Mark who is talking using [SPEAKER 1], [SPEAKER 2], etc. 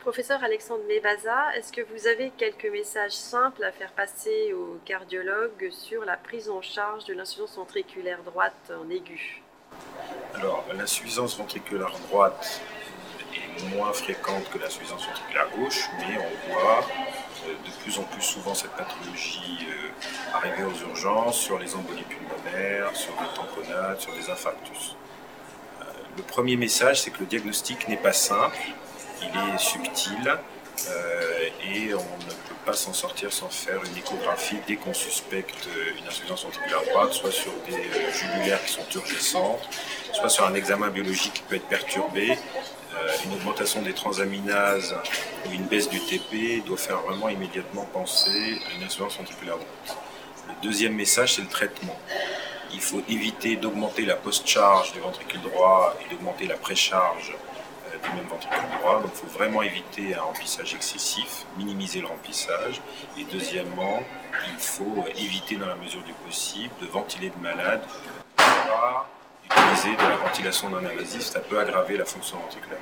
[SPEAKER 1] Professeur Alexandre Mebaza, est-ce que vous avez quelques messages simples à faire passer aux cardiologues sur la prise en charge de l'insuffisance ventriculaire droite en aigu?
[SPEAKER 2] Alors, l'insuffisance ventriculaire droite est moins fréquente que l'insuffisance ventriculaire gauche, mais on voit euh, de plus en plus souvent cette pathologie euh, arriver aux urgences sur les embolies pulmonaires, sur des tamponnades, sur des infarctus. Euh, le premier message, c'est que le diagnostic n'est pas simple il est subtil euh, et on ne peut pas s'en sortir sans faire une échographie dès qu'on suspecte une insuffisance ventriculaire droite, soit sur des euh, jugulaires qui sont turgescentes, soit sur un examen biologique qui peut être perturbé. Euh, une augmentation des transaminases ou une baisse du TP doit faire vraiment immédiatement penser à une insuffisance ventriculaire droite. Le deuxième message, c'est le traitement. Il faut éviter d'augmenter la post-charge du ventricule droit et d'augmenter la précharge Donc il faut vraiment éviter un remplissage excessif, minimiser le remplissage. Et deuxièmement, il faut éviter dans la mesure du possible de ventiler de malade. Utiliser de la ventilation non invasive, ça peut aggraver la fonction ventriculaire.